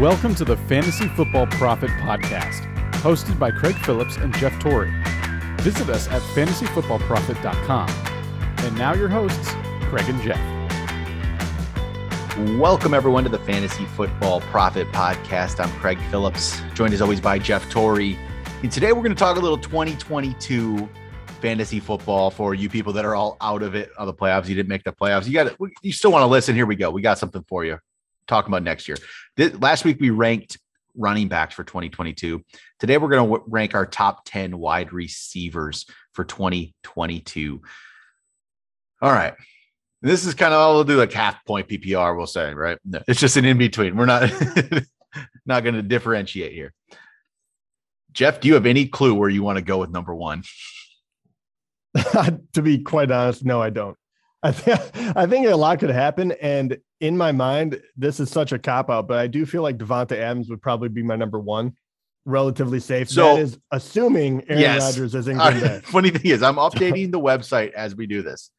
Welcome to the Fantasy Football Profit Podcast, hosted by Craig Phillips and Jeff Torrey. Visit us at fantasyfootballprofit.com. And now your hosts, Craig and Jeff. Welcome, everyone, to the Fantasy Football Profit Podcast. I'm Craig Phillips, joined as always by Jeff Torrey. And today we're going to talk a little 2022 fantasy football for you people that are all out of it, of the playoffs. You didn't make the playoffs. You got it. You still want to listen? Here we go. We got something for you. Talking about next year. This, last week we ranked running backs for 2022. Today we're going to rank our top 10 wide receivers for 2022. All right. This is kind of all we'll do like half point PPR, we'll say, right? No, it's just an in between. We're not not going to differentiate here. Jeff, do you have any clue where you want to go with number one? to be quite honest, no, I don't. I think I think a lot could happen, and in my mind, this is such a cop out, but I do feel like Davante Adams would probably be my number one, relatively safe. So- that is assuming Aaron Yes. Rodgers is in Green Bay. Funny thing is, I'm updating the website as we do this.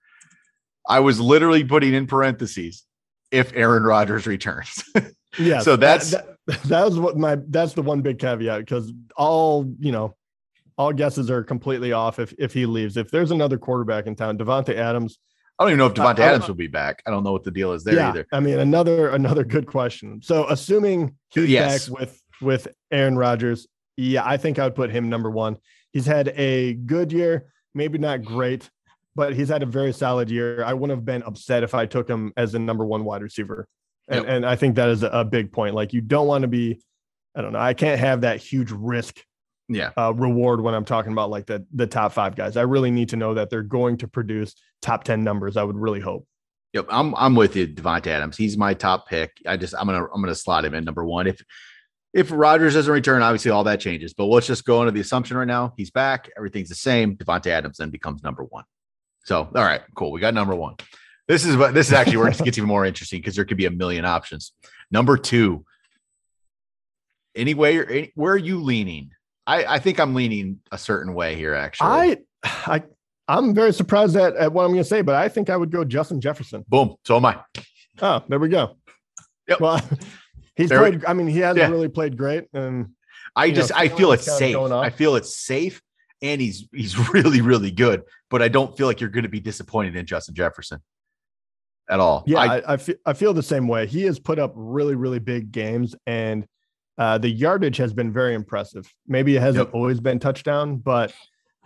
I was literally putting in parentheses if Aaron Rodgers returns. Yeah, So that's- that, that, that was what my that's the one big caveat because all you know, all guesses are completely off if if he leaves. If there's another quarterback in town, Davante Adams. I don't even know if I- Adams will be back. I don't know what the deal is there yeah, either. I mean another another good question. So assuming he's Yes. back with with Aaron Rodgers, yeah, I think I would put him number one. He's had a good year, maybe not great, but he's had a very solid year. I wouldn't have been upset if I took him as the number one wide receiver. And, Yep. and I think that is a big point. Like you don't want to be, I don't know, I can't have that huge risk Yeah. uh, reward when I'm talking about like the the top five guys. I really need to know that they're going to produce top 10 numbers. I would really hope. Yep. I'm I'm with you, Davante Adams. He's my top pick. I just I'm gonna I'm gonna slot him in number one. If if Rodgers doesn't return, obviously all that changes. But let's just go into the assumption right now. He's back, everything's the same. Davante Adams then becomes number one. So all right, cool. We got number one. This is what this is actually where it gets even more interesting because there could be a million options. Number two. Anyway, any, where are you leaning? I, I think I'm leaning a certain way here, actually. I, I, I'm very surprised at, at what I'm going to say, but I think I would go Justin Jefferson. boom. So am I. Oh, there we go. Yep. Well, he's There we- I mean, he hasn't Yeah. really played great, and I you know, just I feel it's safe. I feel it's safe, and he's he's really really good. But I don't feel like you're going to be disappointed in Justin Jefferson at all. yeah, I, I, I, feel, I feel the same way. He has put up really, really big games, and uh, the yardage has been very impressive. Maybe it hasn't Yep. always been touchdown, but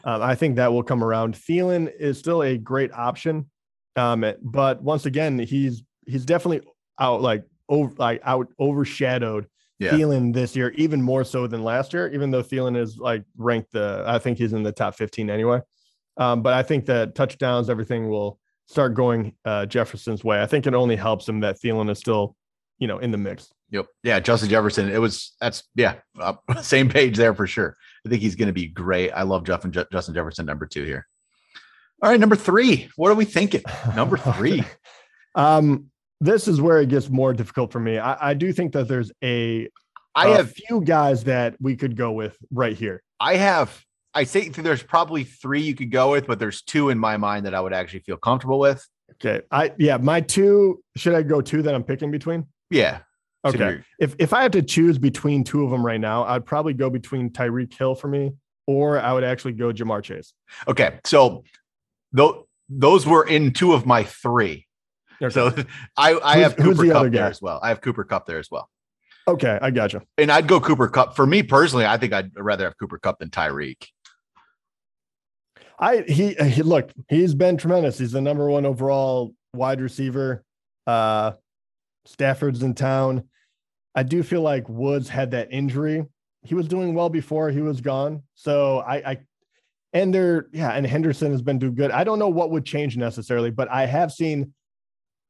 um, I think that will come around. Thielen is still a great option, um, but once again, he's he's definitely out like over like out overshadowed Yeah. Thielen this year, even more so than last year. Even though Thielen is like ranked the, I think he's in the top fifteen anyway. Um, but I think that touchdowns, everything will start going uh, Jefferson's way. I think it only helps him that Thielen is still, you know, in the mix. Yep. Yeah, Justin Jefferson. It was that's yeah, uh, same page there for sure. I think he's going to be great. I love Jeff and Ju- Justin Jefferson number two here. All right, number three. What are we thinking? Number three. um, this is where it gets more difficult for me. I, I do think that there's a, I a have few guys that we could go with right here. I have I say there's probably three you could go with, but there's two in my mind that I would actually feel comfortable with. Okay. I yeah, my two, should I go two that I'm picking between? Yeah. So Okay. you're- If if I had to choose between two of them right now, I'd probably go between Tyreek Hill for me, or I would actually go Ja'Marr Chase. Okay, so tho- those were in two of my three. Okay. So I, I Who's- have Cooper the Kupp there as well. I have Cooper Kupp there as well. okay, I gotcha. And I'd go Cooper Kupp. For me personally, I think I'd rather have Cooper Kupp than Tyreek. I he, he look, he's been tremendous. He's the number one overall wide receiver. Uh Stafford's in town. I do feel like Woods had that injury. He was doing well before he was gone. So I I and they're yeah, and Henderson has been doing good. I don't know what would change necessarily, but I have seen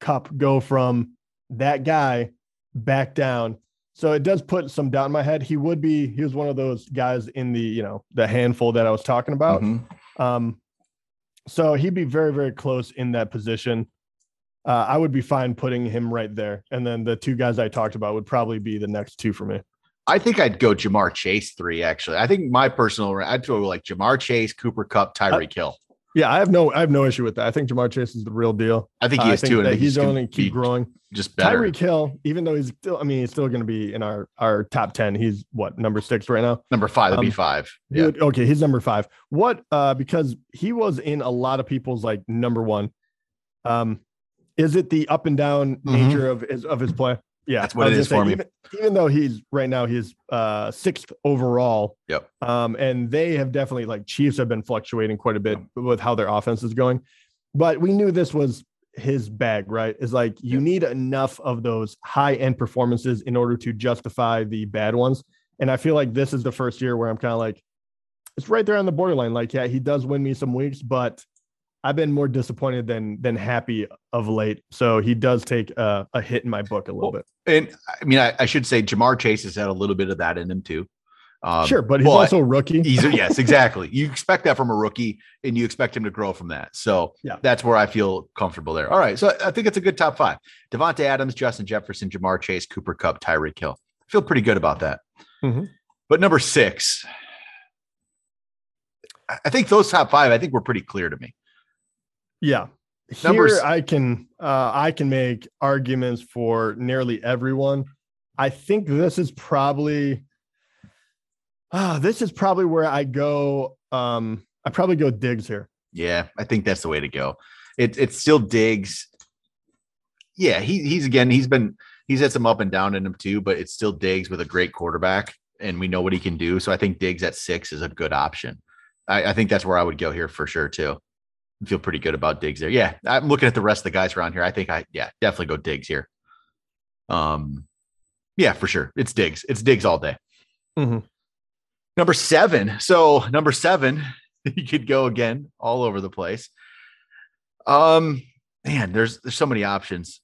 Kupp go from that guy back down. So it does put some doubt in my head. He would be, he was one of those guys in the, you know, the handful that I was talking about. Mhm. Um, so he'd be very, very close in that position. Uh, I would be fine putting him right there. And then the two guys I talked about would probably be the next two for me. I think I'd go Ja'Marr Chase three. Actually, I think my personal I'd go like Ja'Marr Chase, Cooper Kupp, Tyreek Hill. Yeah, I have no I have no issue with that. I think Ja'Marr Chase is the real deal. I think he Uh, is too. and I think he's gonna going keep growing. Just better. Tyreek Hill, even though he's still, I mean, he's still going to be in our our top ten. He's what number six right now. Number five, that'd be Um, five. He Yeah. would- okay, he's number five. What? Uh, because he was in a lot of people's like number one. Um, is it the up and down Mhm. nature of his of his play? Yeah, That's what it is gonna for me. Even, even though he's right now he's uh sixth overall. Yep. Um, and they have definitely like Chiefs have been fluctuating quite a bit with how their offense is going, but we knew this was his bag, right? Is like you Yep. need enough of those high end performances in order to justify the bad ones. And I feel like this is the first year where I'm kind of like, it's right there on the borderline. Like, yeah, he does win me some weeks, but I've been more disappointed than than happy of late. So he does take a, a hit in my book a little Well, bit. And I mean, I, I should say Ja'Marr Chase has had a little bit of that in him too. Um, sure, but he's but also a rookie. He's yes, exactly. You expect that from a rookie, and you expect him to grow from that. So Yeah. that's where I feel comfortable there. All right, so I think it's a good top five: Davante Adams, Justin Jefferson, Ja'Marr Chase, Cooper Kupp, Tyreek Hill. I feel pretty good about that. Mhm. But number six, I think those top five. I think were pretty clear to me. Yeah. Here I can uh, I can make arguments for nearly everyone. I think this is probably ah, this is probably where I go. Um, I probably go Diggs here. Yeah, I think that's the way to go. It, it's still Diggs. Yeah, he, he's again, he's been, he's had some up and down in him too, but it's still Diggs with a great quarterback and we know what he can do. So I think Diggs at six is a good option. I, I think that's where I would go here for sure too. Feel pretty good about Diggs there. Yeah, I'm looking at the rest of the guys around here. I think I, yeah, definitely go Diggs here. Um, yeah, for sure. It's Diggs. It's Diggs all day. Mhm. Number seven. So number seven, you could go again all over the place. Um, man, there's there's so many options.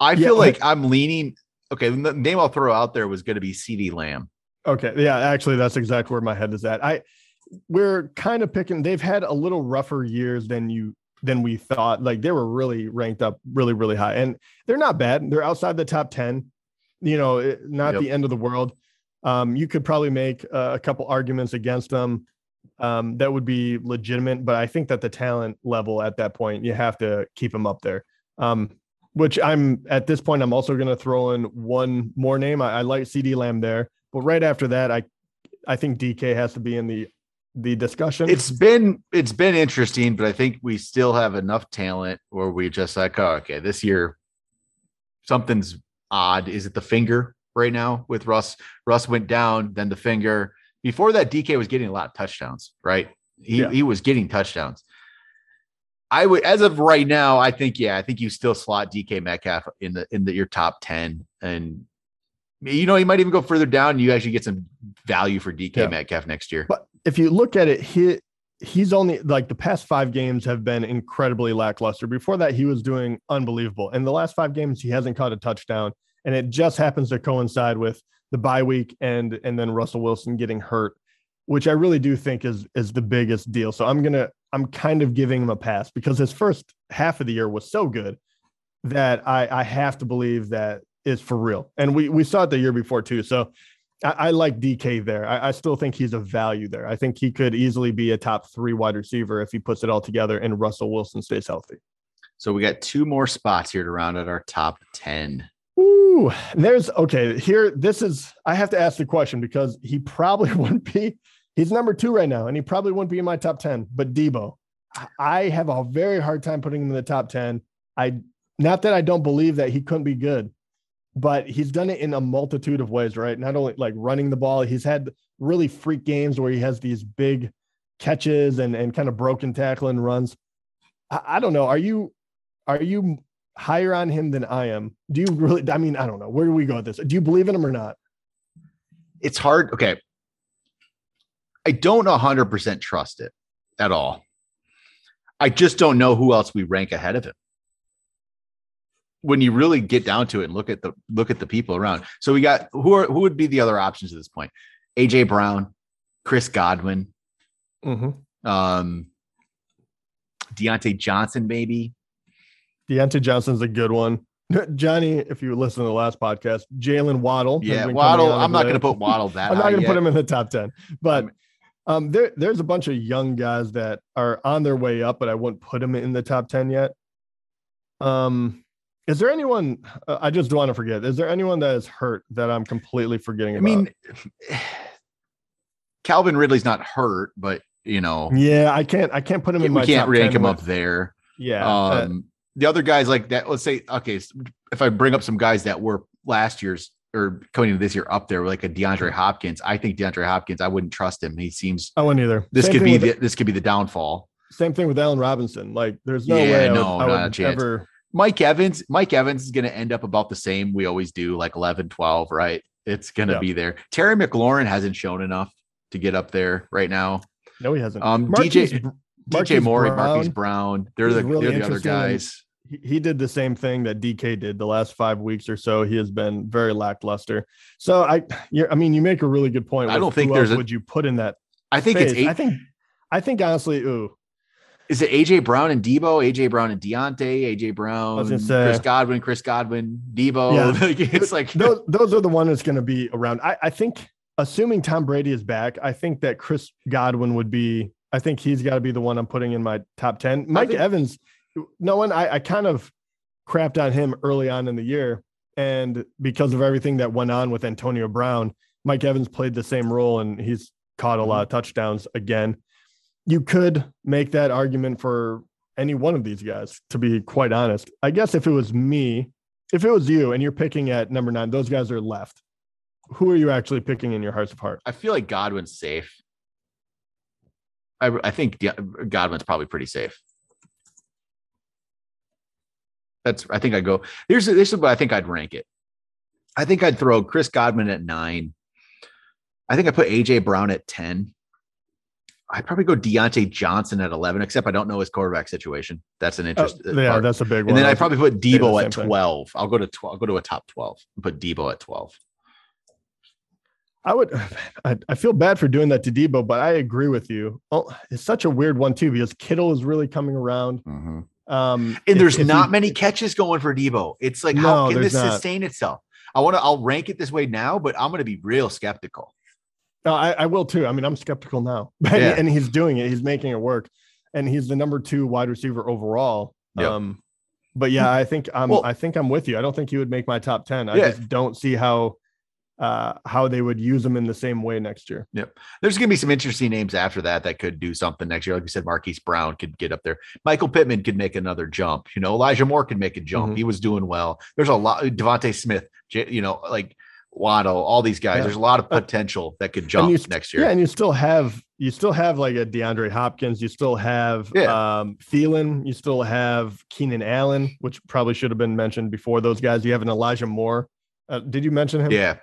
I Yeah, feel like- like I'm leaning. Okay, the name I'll throw out there was going to be CeeDee Lamb. Okay. Yeah, actually, that's exactly where my head is at. I we're kind of picking. They've had a little rougher years than you than we thought. Like they were really ranked up really really high, and they're not bad. They're outside the top ten. You know, not Yep. the end of the world. Um, you could probably make uh, a couple arguments against them um, that would be legitimate, but I think that the talent level at that point, you have to keep them up there. Um, which I'm at this point, I'm also going to throw in one more name. I, I like CeeDee Lamb there, but right after that, I I think DK has to be in the the discussion. It's been it's been interesting, but I think we still have enough talent where we just like, oh, okay, this year something's odd. Is it the finger right now with Russ? Russ went down, then the finger. Before that, DK was getting a lot of touchdowns, right? He Yeah. he was getting touchdowns. I would, as of right now, I think yeah, I think you still slot DK Metcalf in the in the your top ten, and you know you might even go further down. And you actually get some value for DK Yeah. Metcalf next year. But if you look at it, he he's only like the past five games have been incredibly lackluster. Before that, he was doing unbelievable. And the last five games, he hasn't caught a touchdown, and it just happens to coincide with the bye week and and then Russell Wilson getting hurt, which I really do think is is the biggest deal. So I'm gonna I'm kind of giving him a pass because his first half of the year was so good that I I have to believe that is for real. And we we saw it the year before too. So I, I like DK there. I, I still think he's a value there. I think he could easily be a top three wide receiver if he puts it all together and Russell Wilson stays healthy. So we got two more spots here to round out our top 10. Ooh, there's okay. Here, this is I have to ask the question because he probably wouldn't be. He's number two right now, and he probably wouldn't be in my top 10. But Deebo, I- I have a very hard time putting him in the top 10. I not that I don't believe that he couldn't be good, but he's done it in a multitude of ways, right? Not only like running the ball, he's had really freak games where he has these big catches and and kind of broken tackling runs. I, I don't know. Are you are you higher on him than I am? Do you really? I mean, I don't know. Where do we go with this? Do you believe in him or not? It's hard. Okay. I don't 100% trust it at all. I just don't know who else we rank ahead of him. When you really get down to it and look at the look at the people around. So we got who are who would be the other options at this point? AJ Brown, Chris Godwin, Mm-hmm. um Diontae Johnson, maybe. Diontae Johnson's a good one. Johnny, if you listen to the last podcast, Jaylen Waddle. Yeah, Waddle. I'm not going to put Waddle that I'm not going to put him in the top ten, but Um, there, there's a bunch of young guys that are on their way up, but I wouldn't put them in the top 10 yet. Um, is there anyone uh, I just want to forget? Is there anyone that is hurt that I'm completely forgetting about? I mean, Calvin Ridley's not hurt, but you know, yeah, I can't I can't put him in we my can't top rank 10 him with- up there. Yeah. uh, Um, the other guys like that, let's say, okay, if I bring up some guys that were last year's or coming into this year up there, like a DeAndre Hopkins, I think DeAndre Hopkins, I wouldn't trust him. He seems I wouldn't either. this Same could be the this could be the downfall. same thing with Allen Robinson. Like there's no Yeah, way I would, no, I not a would chance. ever Mike Evans, Mike Evans is going to end up about the same we always do, like 11, 12, right? It's going to Yeah. be there. Terry McLaurin hasn't shown enough to get up there right now. no he hasn't. Um, Marquise DJ DJ Moore, Brown, Marquise Brown, they're he's the, really they're the other guys. he, he did the same thing that DK did the last five weeks or so. He has been very lackluster. So I, you're, I mean, you make a really good point. I don't think there's a- would you put in that? I think it's eight. I think, I think honestly, ooh, Is it AJ Brown and Deebo? AJ Brown and Diontae, AJ Brown, say- Chris Godwin, Chris Godwin, Deebo. Yeah. It's like those those are the ones that's going to be around. I, I think, assuming Tom Brady is back, I think that Chris Godwin would be. I think he's got to be the one I'm putting in my top ten. Mike think- Evans, no one. I, I kind of crapped on him early on in the year, and because of everything that went on with Antonio Brown, Mike Evans played the same role, and he's caught a mm-hmm. lot of touchdowns again. You could make that argument for any one of these guys, to be quite honest. I guess if it was me, if it was you and you're picking at number nine, those guys are left. Who are you actually picking in your hearts of heart? I feel like Godwin's safe. I, I think Godwin's probably pretty safe. That's I think I go. Here's this is what I think I'd rank it. I think I'd throw Chris Godwin at nine. I think I put AJ Brown at 10. I'd probably go Diontae Johnson at 11, except I don't know his quarterback situation. That's an Oh, interest. yeah, part. that's a big one. and then I probably put Deebo at thing. 12. I'll go to 12. I'll go to a top 12 and put Deebo at 12. I would. I, I feel bad for doing that to Deebo, but I agree with you. Oh, it's such a weird one too because Kittle is really coming around. Um, And if- there's if not he- many catches going for Deebo. It's like, how can this not. sustain itself? I want to, I'll rank it this way now, but I'm going to be real skeptical. No, I, I will too. I mean, I'm skeptical now, and, Yeah. and he's doing it. He's making it work, and he's the number two wide receiver overall. Yep. Um, but yeah, I think I'm. Well- I think I'm with you. I don't think he would make my top ten. I Yeah. just don't see how, uh, how they would use him in the same way next year. Yep. There's going to be some interesting names after that that could do something next year. Like we said, Marquise Brown could get up there. Michael Pittman could make another jump. You know, Elijah Moore could make a jump. Mhm. He was doing well. There's a lot. DeVonta Smith, you know, like Waddle, all these guys. Yeah. There's a lot of Uh, potential that could jump you next year. Yeah, and you still have you still have like a DeAndre Hopkins. You still have Yeah. um, Thielen. You still have Keenan Allen, which probably should have been mentioned before those guys. You have an Elijah Moore. Uh, did you mention him? yeah.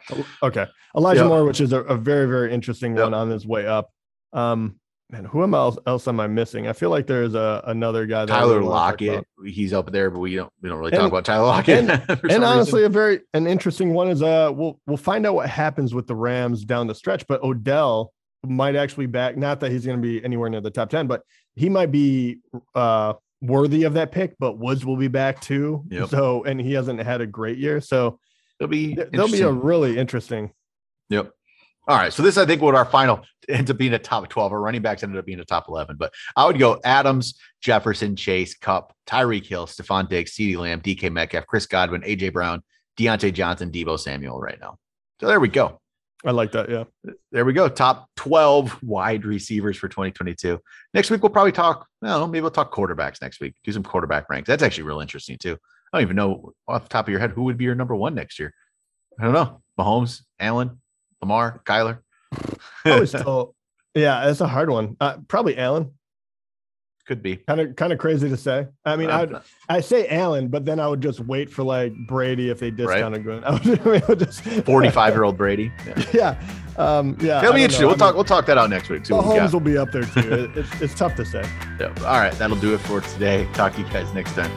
Okay. Elijah Yeah. Moore, which is a, a very, very interesting Yeah. one on his way up. Um, man, who am else, else am I missing? I feel like there's a another guy that I Tyler really wanna talk Lockett, he's up there, but we don't we don't really And- talk about Tyler Lockett. and- And reason. honestly, a very an interesting one is uh we'll we'll find out what happens with the Rams down the stretch, but Odell might actually back. Not that he's going to be anywhere near the top ten, but he might be uh worthy of that pick. But Woods will be back too. Yep. So and he hasn't had a great year, so it'll be th- there'll be a really interesting. Yep. All right. So this, I think, what our final ends up being a top 12. Our running backs ended up being a top 11. But I would go Adams, Jefferson, Chase, Kupp, Tyreek Hill, Stefon Diggs, CeeDee Lamb, DK Metcalf, Chris Godwin, AJ Brown, Diontae Johnson, Deebo Samuel right now. So there we go. I like that. Yeah. There we go. Top 12 wide receivers for 2022. Next week, we'll probably talk, I don't know, maybe we'll talk quarterbacks next week. Do some quarterback ranks. That's actually real interesting too. I don't even know off the top of your head who would be your number one next year. I don't know. Mahomes, Allen, Lamar, Kyler. Still, yeah, it's a hard one. Uh, probably Allen. Could be. Kind of kind of crazy to say. I mean, I would I say Allen, but then I would just wait for like Brady if they discounted good. I would, I would just 45 year old Brady. Yeah. Yeah, um, yeah. It'll be interesting. know. We'll I talk. We'll talk that out next week. too. Mahomes will be up there too. It- it's, it's tough to say. Yeah. All right, that'll do it for today. Talk to you guys next time.